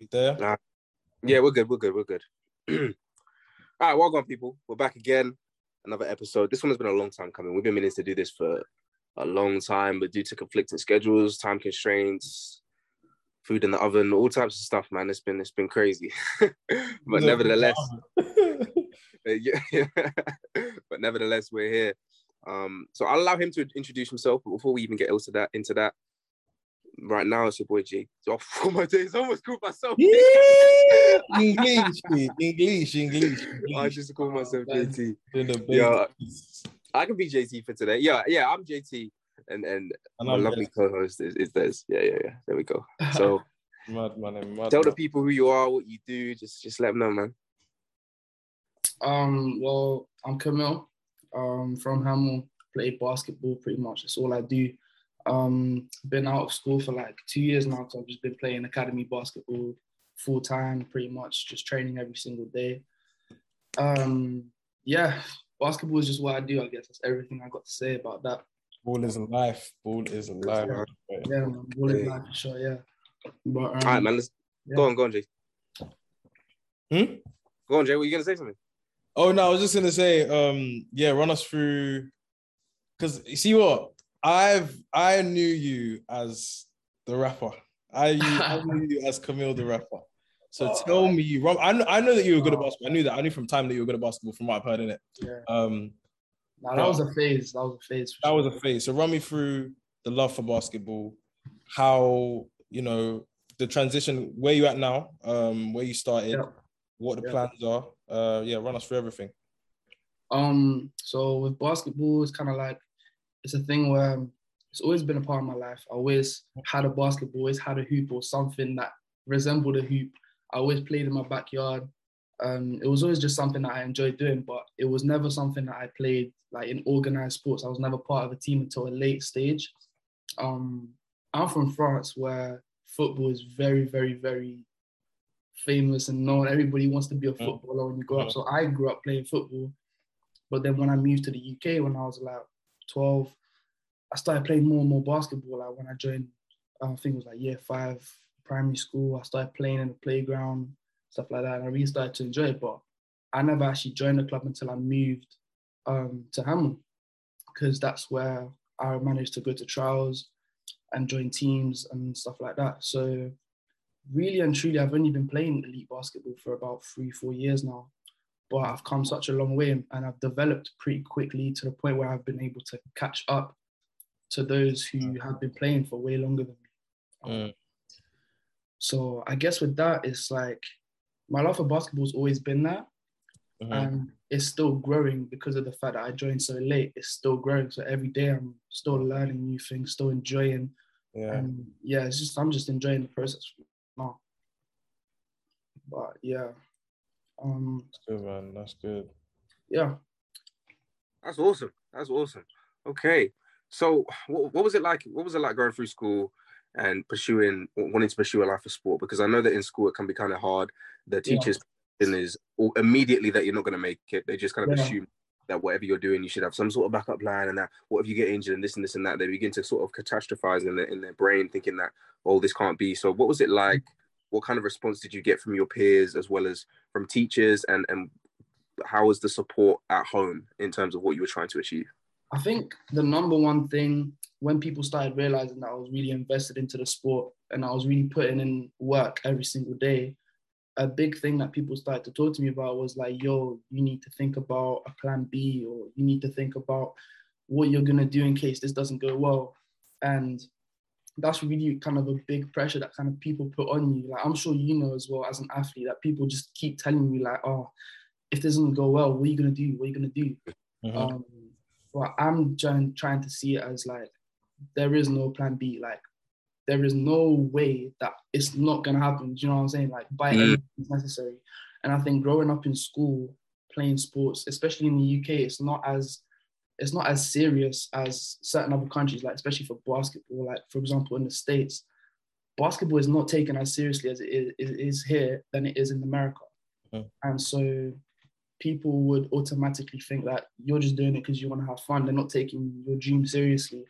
You there? Nah. Yeah, we're good. We're good. We're good. All right, welcome, people. We're back again. Another episode. This one has been a long time coming. We've been meaning to do this for a long time, but due to conflicting schedules, time constraints, food in the oven, all types of stuff, man, it's been it's been crazy. but nevertheless, yeah, but nevertheless, we're here. Um, so I'll allow him to introduce himself, but before we even get into that, into that, right now it's your boy G. So for my days, I almost called myself. English, English, English, I just call myself Oh, JT. Yeah. I can be JT for today. Yeah, yeah, I'm JT, and and And my I'm lovely co-host is, is Des. Yeah, yeah, yeah. There we go. So mad, man. Mad, tell the people who you are, what you do. Just just let them know, man. Um, well, I'm Camille. Um, from Hemel. Play basketball pretty much. That's all I do. Um, been out of school for like two years now, so I've just been playing academy basketball full time, pretty much, just training every single day. Um, yeah, basketball is just what I do. I guess that's everything I got to say about that. Ball is life. Ball is life. Yeah, man, ball is life for sure. Yeah, but um, All right, man. Let's yeah. go on, go on, Jay. Hmm? Go on, Jay. Were you gonna say something? Oh no, I was just gonna say, um, yeah, run us through because you see what I've I knew you as the rapper. I, I knew you as Camille the rapper. So Oh. tell me, run, I know, I know that you were good at basketball. I knew that. I knew from time that you were good at basketball from what I've heard in it. yeah, Um, nah, that was a phase. That was a phase. That sure. was a phase. So run me through the love for basketball, how you know the transition, where you at now, um, where you started, Yeah. what the Yeah. plans are. Uh, yeah, run us through everything. Um, so with basketball, it's kind of like it's a thing where it's always been a part of my life. I always had a basketball, always had a hoop or something that resembled a hoop. I always played in my backyard. Um, it was always just something that I enjoyed doing, but it was never something that I played like in organized sports. I was never part of a team until a late stage. Um, I'm from France, where football is very, very, very famous and known. Everybody wants to be a footballer when you grow up. So I grew up playing football. But then when I moved to the UK when I was like 12, I started playing more and more basketball. Like when I joined, I think it was like year five, primary school, I started playing in the playground, stuff like that. And I really started to enjoy it. But I never actually joined the club until I moved um, to Hemel because that's where I managed to go to trials and join teams and stuff like that. So really and truly, I've only been playing elite basketball for about three, four years now. But I've come such a long way and and I've developed pretty quickly to the point where I've been able to catch up to those who have been playing for way longer than me. Mm. So I guess with that, it's like my love for basketball's always been there Mhm. and it's still growing because of the fact that I joined so late. It's still growing. So every day I'm still learning new things, still enjoying. yeah. And yeah, it's just I'm just enjoying the process now. But yeah, um, That's good, man. That's good. yeah. That's awesome. That's awesome. Okay. So what, what was it like? What was it like going through school and pursuing wanting to pursue a life of sport? Because I know that in school it can be kind of hard. The Yeah. teachers is immediately that you're not going to make it. They just kind of Yeah. assume that whatever you're doing, you should have some sort of backup plan, and that what if you get injured and this and this and that. They begin to sort of catastrophize in their in their brain, thinking that oh this can't be. So what was it like? What kind of response did you get from your peers as well as from teachers, and and how was the support at home in terms of what you were trying to achieve? I think the number one thing when people started realizing that I was really invested into the sport and I was really putting in work every single day, a big thing that people started to talk to me about was like, yo, you need to think about a plan B or you need to think about what you're going to do in case this doesn't go well. And that's really kind of a big pressure that kind of people put on you. Like, I'm sure you know as well as an athlete that people just keep telling you, like, oh, if this doesn't go well, what are you going to do? What are you going to do? Mhm. Um, but I'm trying trying to see it as like there is no plan B. Like there is no way that it's not gonna happen. Do you know what I'm saying? Like by any Mm. means necessary. And I think growing up in school, playing sports, especially in the UK, it's not as it's not as serious as certain other countries, like especially for basketball. Like for example, in the States, basketball is not taken as seriously as it is, it is here than it is in America. Mm. And so people would automatically think that you're just doing it because you want to have fun. They're not taking your dream seriously.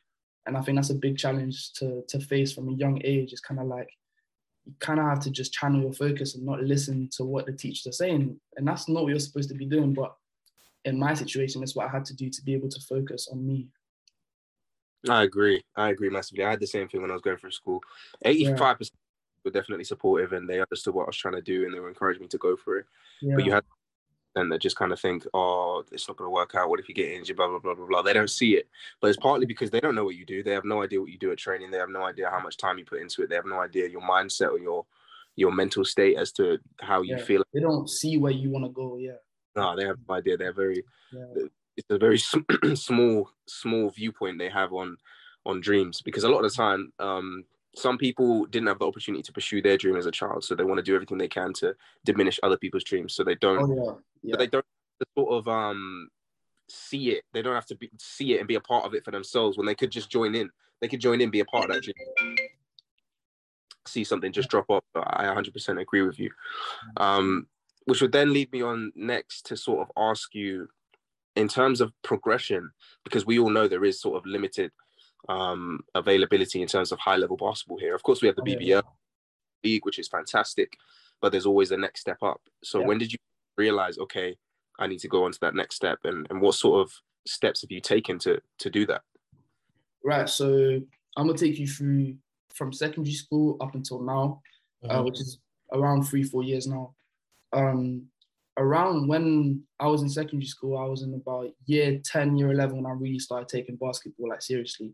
And I think that's a big challenge to, to face from a young age. It's kind of like you kind of have to just channel your focus and not listen to what the teachers are saying. And that's not what you're supposed to be doing. But in my situation, that's what I had to do to be able to focus on me. I agree. I agree massively. I had the same thing when I was going through school. 85% yeah. were definitely supportive and they understood what I was trying to do and they were encouraging me to go for it. Yeah. But you had and that just kind of think, oh, it's not going to work out. What if you get injured? Blah blah blah blah blah. They don't see it, but it's partly because they don't know what you do. They have no idea what you do at training. They have no idea how much time you put into it. They have no idea your mindset or your your mental state as to how you yeah. feel. They don't see where you want to go. Yeah. No, they have no idea. They're very. Yeah. It's a very small small viewpoint they have on on dreams because a lot of the time um, some people didn't have the opportunity to pursue their dream as a child, so they want to do everything they can to diminish other people's dreams. So they don't, oh, yeah. Yeah. they don't sort of um see it. They don't have to be, see it and be a part of it for themselves when they could just join in. They could join in, be a part of that dream. See something just drop off. I 100% agree with you. Um, which would then lead me on next to sort of ask you, in terms of progression, because we all know there is sort of limited um, availability in terms of high level basketball here. Of course, we have the BBL yeah. league, which is fantastic, but there's always a next step up. So yeah. when did you realize, okay, I need to go on to that next step, and, and what sort of steps have you taken to to do that? Right. So I'm gonna take you through from secondary school up until now, uh, uh-huh. uh, which is around three four years now. Um, around when I was in secondary school, I was in about year 10, year 11 when I really started taking basketball like seriously.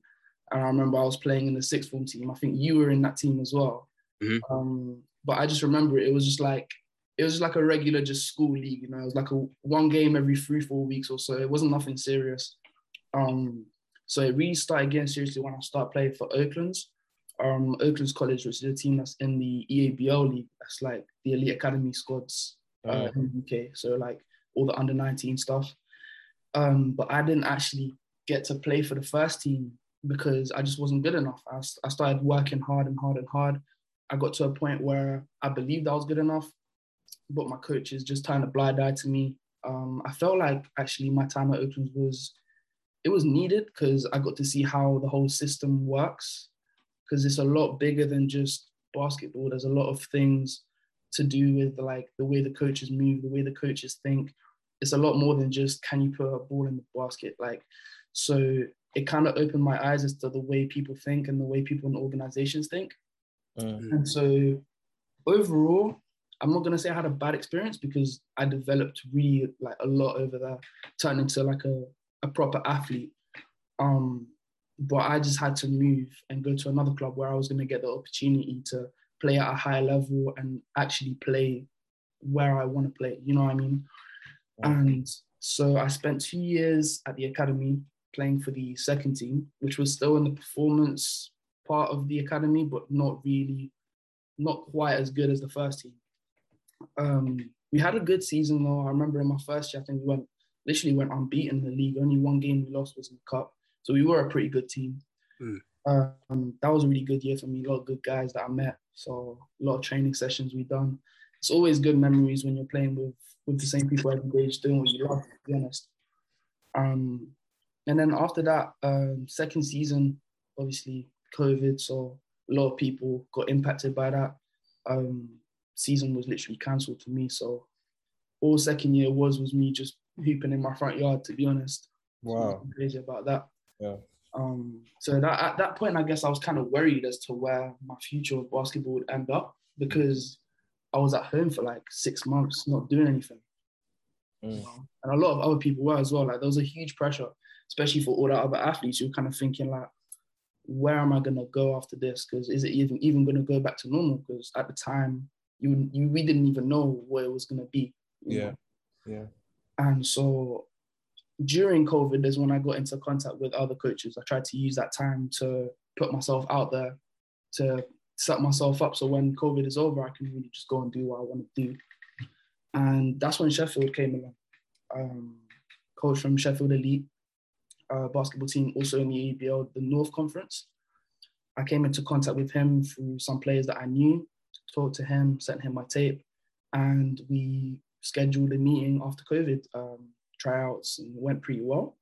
And I remember I was playing in the sixth form team. I think you were in that team as well. Mm-hmm. Um, but I just remember it, it was just like it was just like a regular just school league, you know. It was like a one game every three, four weeks or so. It wasn't nothing serious. Um, so it really started getting seriously when I started playing for Oaklands. Um, Oaklands College, which is a team that's in the EABL league. That's like the elite academy squads uh, in the UK. So like all the under 19 stuff. Um, but I didn't actually get to play for the first team because I just wasn't good enough. I, I started working hard and hard and hard. I got to a point where I believed I was good enough, but my coaches just turned a blind eye to me. Um, I felt like actually my time at Oakland was it was needed because I got to see how the whole system works because it's a lot bigger than just basketball. There's a lot of things to do with the, like the way the coaches move, the way the coaches think. It's a lot more than just can you put a ball in the basket. Like, so it kind of opened my eyes as to the way people think and the way people in organizations think. Mm-hmm. And so overall, I'm not gonna say I had a bad experience because I developed really like a lot over there, turned into like a, a proper athlete. Um, but I just had to move and go to another club where I was gonna get the opportunity to play at a higher level and actually play where I want to play. You know what I mean? And so I spent two years at the academy playing for the second team, which was still in the performance part of the academy, but not really, not quite as good as the first team. Um, we had a good season though. I remember in my first year, I think we went literally went unbeaten in the league. Only one game we lost was in the cup, so we were a pretty good team. Mm. Um, that was a really good year for me. A lot of good guys that I met. So a lot of training sessions we've done. It's always good memories when you're playing with with the same people every day, just doing what you love. To be honest. Um, and then after that, um, second season, obviously COVID, so a lot of people got impacted by that. Um, season was literally cancelled for me, so all second year was was me just hooping in my front yard. To be honest, wow, so crazy about that. Yeah. Um, so that at that point, I guess I was kind of worried as to where my future with basketball would end up because I was at home for like six months, not doing anything. Mm. And a lot of other people were as well. Like there was a huge pressure, especially for all the other athletes who were kind of thinking like, where am I gonna go after this? Because is it even even gonna go back to normal? Because at the time, you you we didn't even know where it was gonna be. Yeah, know? yeah. And so during COVID is when I got into contact with other coaches. I tried to use that time to put myself out there, to set myself up so when COVID is over, I can really just go and do what I want to do. And that's when Sheffield came along. Um, coach from Sheffield Elite uh, basketball team, also in the EBL, the North Conference. I came into contact with him through some players that I knew, talked to him, sent him my tape, and we scheduled a meeting after COVID. Um, tryouts and went pretty well.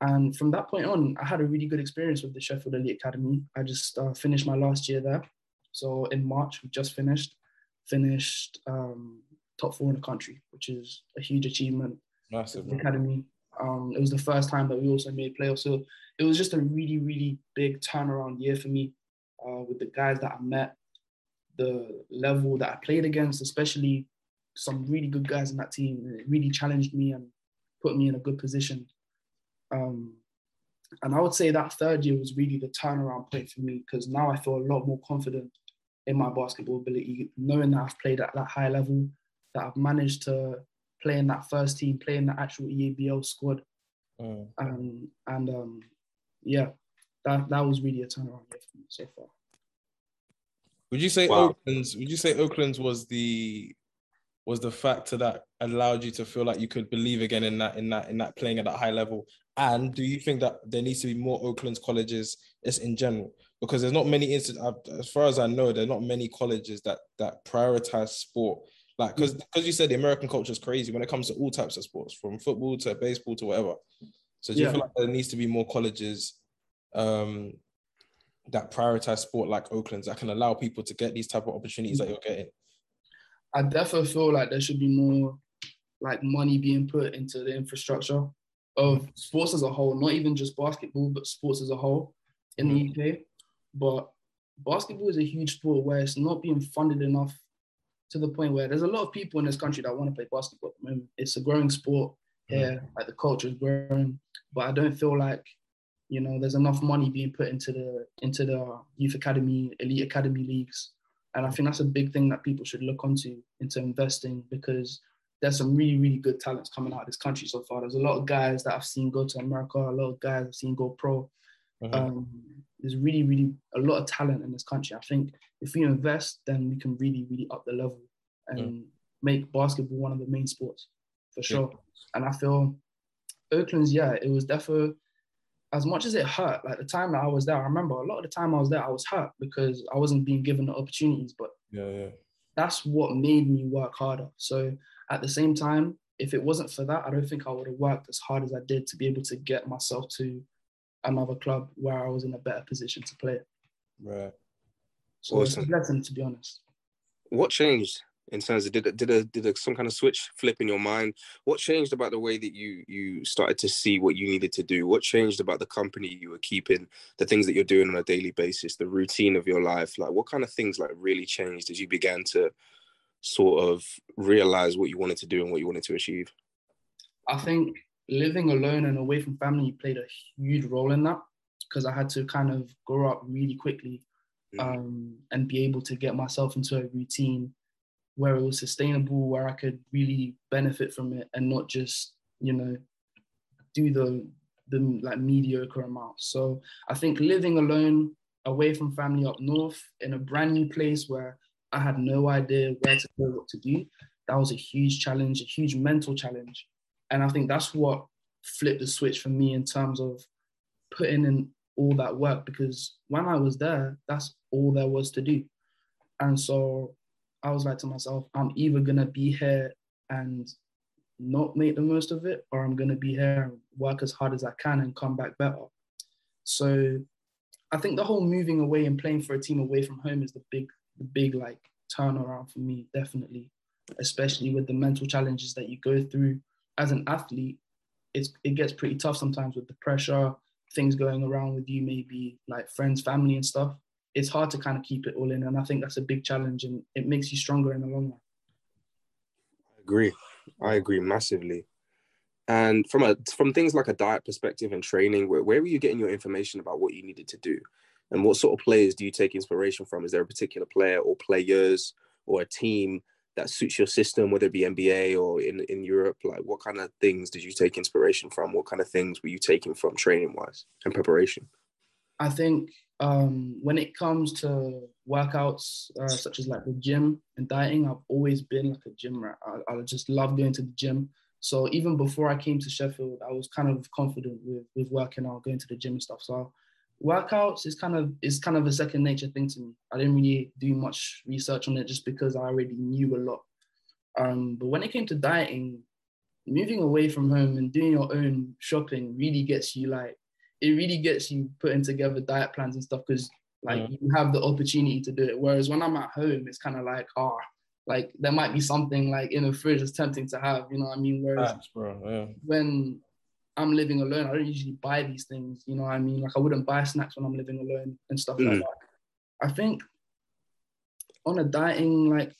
And from that point on, I had a really good experience with the Sheffield Elite Academy. I just uh, finished my last year there. So in March, we just finished, finished um, top four in the country, which is a huge achievement. Massive. The academy. Um, it was the first time that we also made playoffs. So it was just a really, really big turnaround year for me uh, with the guys that I met, the level that I played against, especially some really good guys in that team. It really challenged me and put me in a good position. Um, and I would say that third year was really the turnaround point for me because now I feel a lot more confident in my basketball ability, knowing that I've played at that high level, that I've managed to play in that first team, play in the actual EABL squad. Mm. Um, and um, yeah, that, that was really a turnaround year for me so far. Would you say Wow. Oaklands? Would you say Oaklands was the was the factor that allowed you to feel like you could believe again in that in that in that playing at that high level? And do you think that there needs to be more Oaklands colleges just in general? Because there's not many instances, as far as I know, there are not many colleges that that prioritize sport. Like, because because you said the American culture is crazy when it comes to all types of sports, from football to baseball to whatever. So do you Yeah. feel like there needs to be more colleges um, that prioritize sport like Oaklands that can allow people to get these type of opportunities that you're getting? I definitely feel like there should be more like money being put into the infrastructure of sports as a whole, not even just basketball, but sports as a whole in the mm. UK. But basketball is a huge sport where it's not being funded enough to the point where there's a lot of people in this country that want to play basketball. I mean, it's a growing sport mm. here, like the culture is growing, but I don't feel like you know there's enough money being put into the into the youth academy, elite academy leagues and I think that's a big thing that people should look onto into investing because there's some really, really good talents coming out of this country so far. There's a lot of guys that I've seen go to America, a lot of guys I've seen go pro. Mhm. Um, there's really, really a lot of talent in this country. I think if we invest, then we can really, really up the level and make basketball one of the main sports for sure. And I feel Oaklands, yeah, it was definitely as much as it hurt, like the time that I was there, I remember a lot of the time I was there, I was hurt because I wasn't being given the opportunities. But yeah, yeah. that's what made me work harder. So at the same time, if it wasn't for that, I don't think I would have worked as hard as I did to be able to get myself to another club where I was in a better position to play. Right. So it's a Awesome. blessing, to be honest. What changed in terms of did it, did a, did a, some kind of switch flip in your mind? What changed about the way that you you started to see what you needed to do? What changed about the company you were keeping, the things that you're doing on a daily basis, the routine of your life? Like what kind of things like really changed as you began to sort of realize what you wanted to do and what you wanted to achieve? I think living alone and away from family played a huge role in that because I had to kind of grow up really quickly Mm. um, and be able to get myself into a routine where it was sustainable, where I could really benefit from it and not just, you know, do the the like mediocre amount. So I think living alone, away from family up north, in a brand new place where I had no idea where to go, what to do, that was a huge challenge, a huge mental challenge. And I think that's what flipped the switch for me in terms of putting in all that work because when I was there, that's all there was to do. And so I was like to myself, I'm either gonna be here and not make the most of it, or I'm gonna be here and work as hard as I can and come back better. So I think the whole moving away and playing for a team away from home is the big, the big like turnaround for me, definitely. Especially with the mental challenges that you go through as an athlete, it's it gets pretty tough sometimes with the pressure, things going around with you, maybe like friends, family, and stuff. It's hard to kind of keep it all in, and I think that's a big challenge, and it makes you stronger in the long run. I agree. I agree massively. And from a from things like a diet perspective and training, where, where were you getting your information about what you needed to do? And what sort of players do you take inspiration from? Is there a particular player or players or a team that suits your system, whether it be NBA or in, in Europe? Like what kind of things did you take inspiration from? What kind of things were you taking from training wise and preparation? I think um, when it comes to workouts, uh, such as like the gym and dieting, I've always been like a gym rat. I, I just love going to the gym. So even before I came to Sheffield, I was kind of confident with with working out, going to the gym and stuff. So workouts is kind of is kind of a second nature thing to me. I didn't really do much research on it just because I already knew a lot. Um, but when it came to dieting, moving away from home and doing your own shopping really gets you like it really gets you putting together diet plans and stuff because Like mm. you have the opportunity to do it. Whereas when I'm at home, it's kind of like, oh, like there might be something like in the fridge that's tempting to have, you know what I mean? Whereas bro, yeah. when I'm living alone, I don't usually buy these things, you know what I mean? Like I wouldn't buy snacks when I'm living alone and stuff mm. like that. I think on a dieting like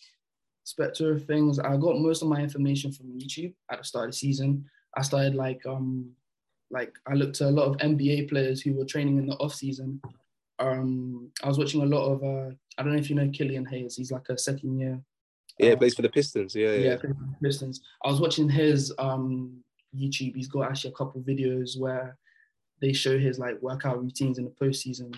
spectrum of things, I got most of my information from YouTube at the start of the season. I started like um like I looked at a lot of NBA players who were training in the off season. Um, I was watching a lot of uh, I don't know if you know Killian Hayes. He's like a second year. Yeah, um, plays for the Pistons. Yeah, yeah. yeah Pistons. I was watching his um YouTube. He's got actually a couple videos where they show his like workout routines in the postseason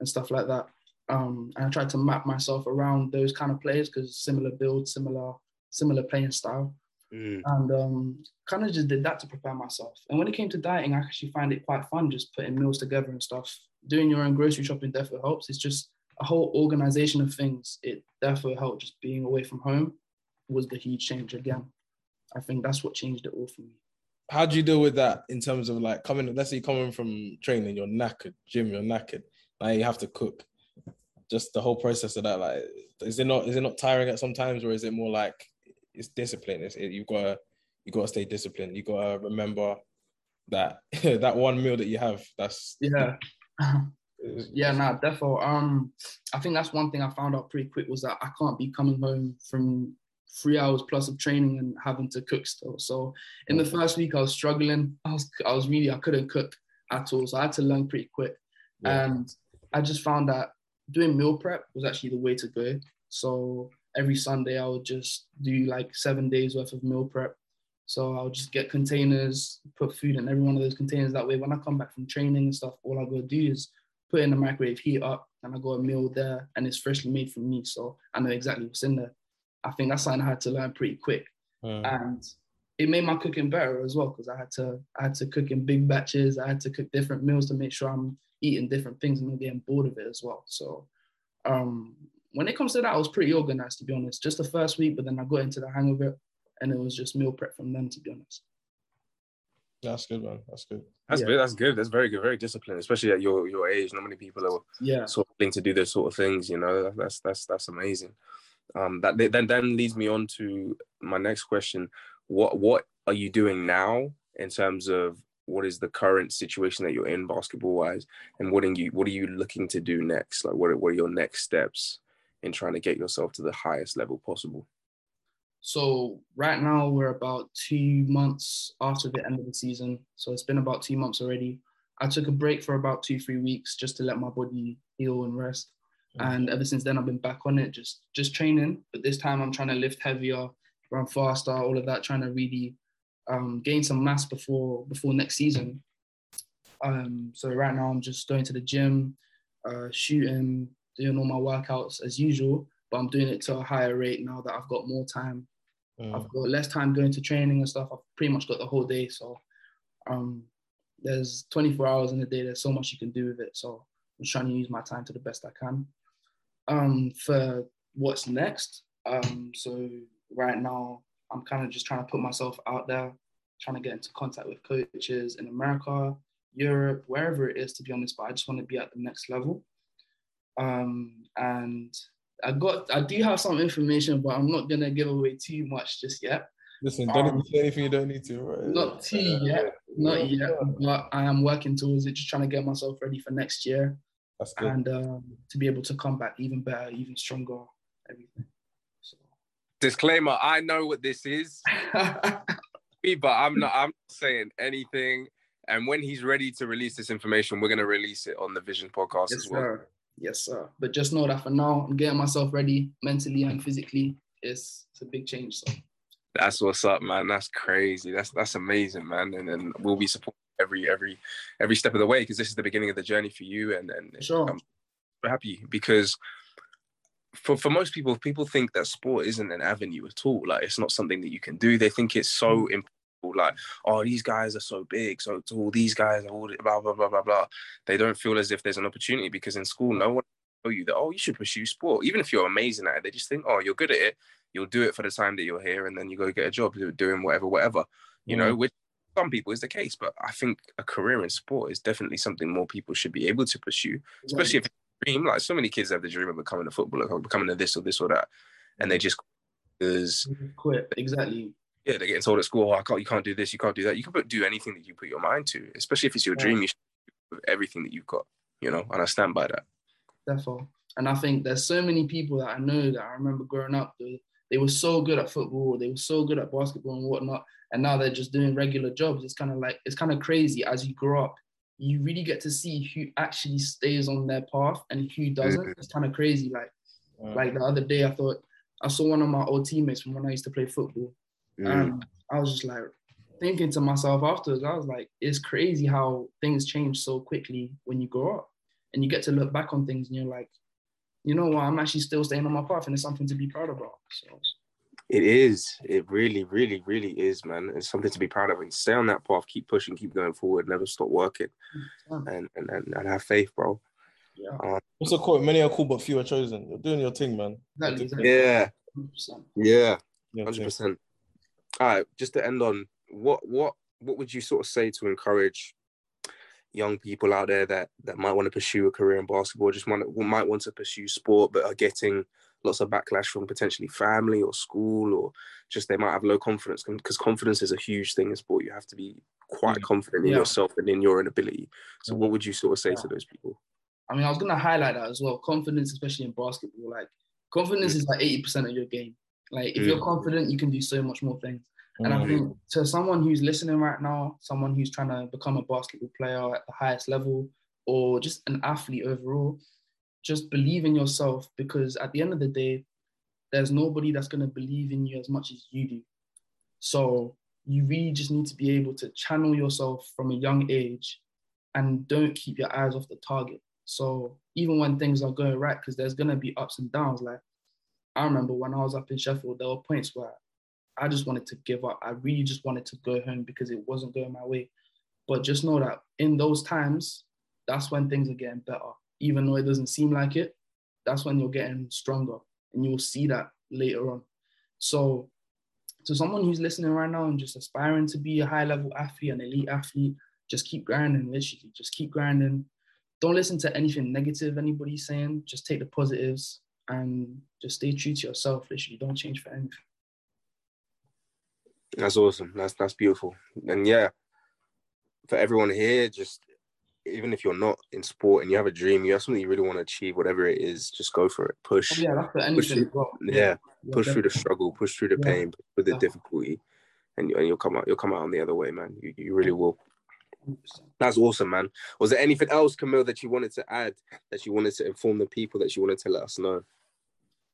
and stuff like that. Um, and I tried to map myself around those kind of players because similar build, similar similar playing style. Mm. And um, kind of just did that to prepare myself. And when it came to dieting, I actually find it quite fun just putting meals together and stuff. Doing your own grocery shopping definitely helps. It's just a whole organization of things. It definitely helped. Just being away from home was the huge change again. I think that's what changed it all for me. How do you deal with that in terms of like coming? Let's say coming from training, you're knackered, gym, you're knackered. Now you have to cook. Just the whole process of that, like, is it not is it not tiring at sometimes, or is it more like it's discipline. It's, it, you've got to you got to stay disciplined. You got to remember that that one meal that you have. That's yeah. yeah, nah, therefore, um, I think that's one thing I found out pretty quick was that I can't be coming home from three hours plus of training and having to cook still. So in the first week, I was struggling. I was, I was really, I couldn't cook at all. So I had to learn pretty quick. Yeah. And I just found that doing meal prep was actually the way to go. So every Sunday I would just do like seven days worth of meal prep. So I'll just get containers, put food in every one of those containers. That way, when I come back from training and stuff, all I gotta do is put in the microwave, heat up, and I got a meal there, and it's freshly made for me. So I know exactly what's in there. I think that's something I had to learn pretty quick, mm. and it made my cooking better as well because I had to I had to cook in big batches. I had to cook different meals to make sure I'm eating different things and not getting bored of it as well. So um, when it comes to that, I was pretty organized to be honest. Just the first week, but then I got into the hang of it, and it was just meal prep from them to be honest. That's good, man. That's good. That's yeah. good. That's good. That's very good. Very disciplined, especially at your your age. Not many people are yeah sort of willing to do those sort of things. You know, that's that's that's amazing. Um, that then then leads me on to my next question. What what are you doing now in terms of what is the current situation that you're in basketball wise, and what are you what are you looking to do next? Like, what what are your next steps? In trying to get yourself to the highest level possible? So right now we're about two months after the end of the season. So it's been about two months already. I took a break for about two, three weeks just to let my body heal and rest. Mm-hmm. And ever since then I've been back on it, just just training. But this time I'm trying to lift heavier, run faster, all of that, trying to really um, gain some mass before before next season. Um, so right now I'm just going to the gym, uh, shooting, doing all my workouts as usual, but I'm doing it to a higher rate now that I've got more time. Mm. I've got less time going to training and stuff. I've pretty much got the whole day. So um, there's 24 hours in a day. There's so much you can do with it. So I'm trying to use my time to the best I can. Um, for what's next, um, so right now I'm kind of just trying to put myself out there, trying to get into contact with coaches in America, Europe, wherever it is, to be honest. But I just want to be at the next level. Um, and I got, I do have some information, but I'm not gonna give away too much just yet. Listen, don't um, say anything you don't need to. Right? Not too uh, yet, not yet, but I am working towards it, just trying to get myself ready for next year. And um, to be able to come back even better, even stronger, everything. So. Disclaimer: I know what this is, but I'm not. I'm not saying anything. And when he's ready to release this information, we're gonna release it on the Vision podcast yes, as well. Sir. Yes, sir. But just know that for now, I'm getting myself ready mentally and physically. It's, it's a big change. So that's what's up, man. That's crazy. That's that's amazing, man. And then we'll be supporting every every every step of the way because this is the beginning of the journey for you. And and sure. I'm happy because for for most people, people think that sport isn't an avenue at all. Like it's not something that you can do. They think it's so mm. important like, oh, these guys are so big, so tall, these guys are all blah blah blah blah blah. They don't feel as if there's an opportunity because in school, no one tell you that, oh, you should pursue sport. Even if you're amazing at it, they just think, oh, you're good at it, you'll do it for the time that you're here, and then you go get a job doing whatever, whatever. You mm. know, which some people is the case, but I think a career in sport is definitely something more people should be able to pursue, especially if dream. Like so many kids have the dream of becoming a footballer, or becoming a this or this or that, and they just because Quit. Exactly. Yeah, they're getting told at school, oh, I can't, you can't do this, you can't do that. You can put, do anything that you put your mind to, especially if it's your Yeah. dream. You should do everything that you've got, you know. And I stand by that. Therefore, and I think there's so many people that I know that I remember growing up. They, they were so good at football, they were so good at basketball and whatnot, and now they're just doing regular jobs. It's kind of like it's kind of crazy as you grow up. You really get to see who actually stays on their path and who doesn't. Mhm. It's kind of crazy. Like Uh, like the other day, I thought I saw one of my old teammates from when I used to play football. Mm. And I was just like thinking to myself afterwards, I was like, it's crazy how things change so quickly when you grow up and you get to look back on things and you're like, you know what, I'm actually still staying on my path and it's something to be proud about. So It is. It really, really, really is, man. It's something to be proud of. And stay on that path, keep pushing, keep going forward, never stop working, um, and and, and, and have faith, bro. yeah, What's the quote? Many are called, but few are chosen. You're doing your thing, man. exactly, exactly. Yeah, 100%. yeah, hundred thing. percent. All right, just to end on what what what would you sort of say to encourage young people out there that that might want to pursue a career in basketball, just want might want to pursue sport, but are getting lots of backlash from potentially family or school, or just they might have low confidence because confidence is a huge thing in sport. You have to be quite Yeah. confident in Yeah. yourself and in your own ability. So, what would you sort of say Yeah. to those people? I mean, I was gonna highlight that as well. Confidence, especially in basketball, like confidence mm. is like 80% of your game. Like if you're Mm. confident, you can do so much more things. And I Mm. think to someone who's listening right now, someone who's trying to become a basketball player at the highest level, or just an athlete overall, just believe in yourself because at the end of the day, there's nobody that's going to believe in you as much as you do. So you really just need to be able to channel yourself from a young age and don't keep your eyes off the target. So even when things are going right, because there's going to be ups and downs. Like I remember when I was up in Sheffield, there were points where I just wanted to give up. I really just wanted to go home because it wasn't going my way. But just know that in those times, that's when things are getting better. Even though it doesn't seem like it, that's when you're getting stronger. And you'll see that later on. So, to someone who's listening right now and just aspiring to be a high level athlete, an elite athlete, just keep grinding, literally. Just keep grinding. Don't listen to anything negative anybody's saying. Just take the positives and just stay true to yourself, literally. Don't change for anything. That's awesome. That's that's beautiful. And yeah, for everyone here, just even if you're not in sport and you have a dream, you have something you really want to achieve, whatever it is, just go for it. Push. Oh, yeah, that's for Push anything it. as well. Yeah. Push through the struggle, push through the Yeah. pain, push through the Yeah. difficulty, and, you, and you'll come out. You'll come out on the other way, man. You, you really will. 100%. That's awesome, man. Was there anything else, Camille, that you wanted to add, that you wanted to inform the people, that you wanted to let us know?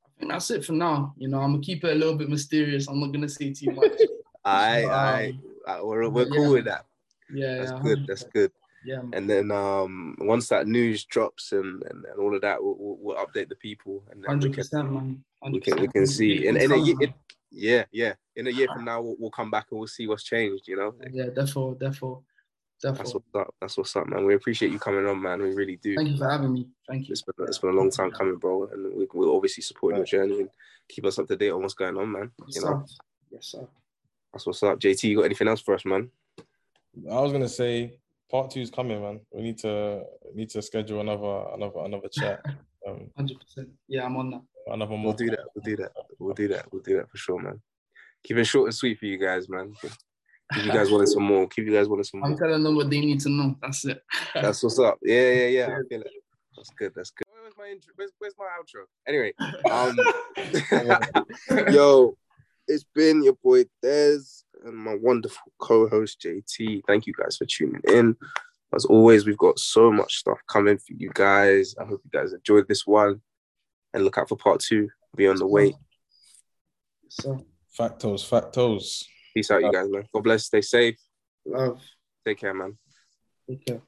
I think that's it for now. You know, I'm gonna keep it a little bit mysterious. I'm not gonna say too much. I, Um, I, I we're, we're yeah. cool with that. Yeah, That's yeah, good. That's 100%. good. Yeah, man. And then um, once that news drops and, and, and all of that, we'll, we'll, we'll update the people, and then we hundred can percent, man. we can we 100%. can see. In, It's in a year, man. yeah, yeah. In a year from now, we'll, we'll come back and we'll see what's changed. You know, Yeah, therefore, therefore, that's what's up. That's what's up, man. We appreciate you coming on, man. We really do. Thank you for having me. Thank you. It's been, it's been a long time coming, bro, and we, we'll obviously support your journey and keep us up to date on what's going on, man. Yes, You know, sir. Yes, sir. that's what's up. JT, you got anything else for us, man? I was gonna say part two is coming, man. We need to need to schedule another another another chat. Um, Hundred percent. Yeah, I'm on that. another more. We'll do that. We'll do that. We'll do that. We'll do that for sure, man. Keep it short and sweet for you guys, man. If you guys wanted some more, keep you guys wanted some more. I'm more. telling them what they need to know. That's it. That's what's up. Yeah, yeah, yeah. I feel it. That's good. That's good. Where's my intro? Where's, where's my outro? Anyway, um, yo, it's been your boy Dez and my wonderful co-host JT. Thank you guys for tuning in. As always, we've got so much stuff coming for you guys. I hope you guys enjoyed this one, and look out for part two. Be on the way. so Factos, factos. Peace out, you guys, man. God bless. Stay safe. love. Take care, man. Take care.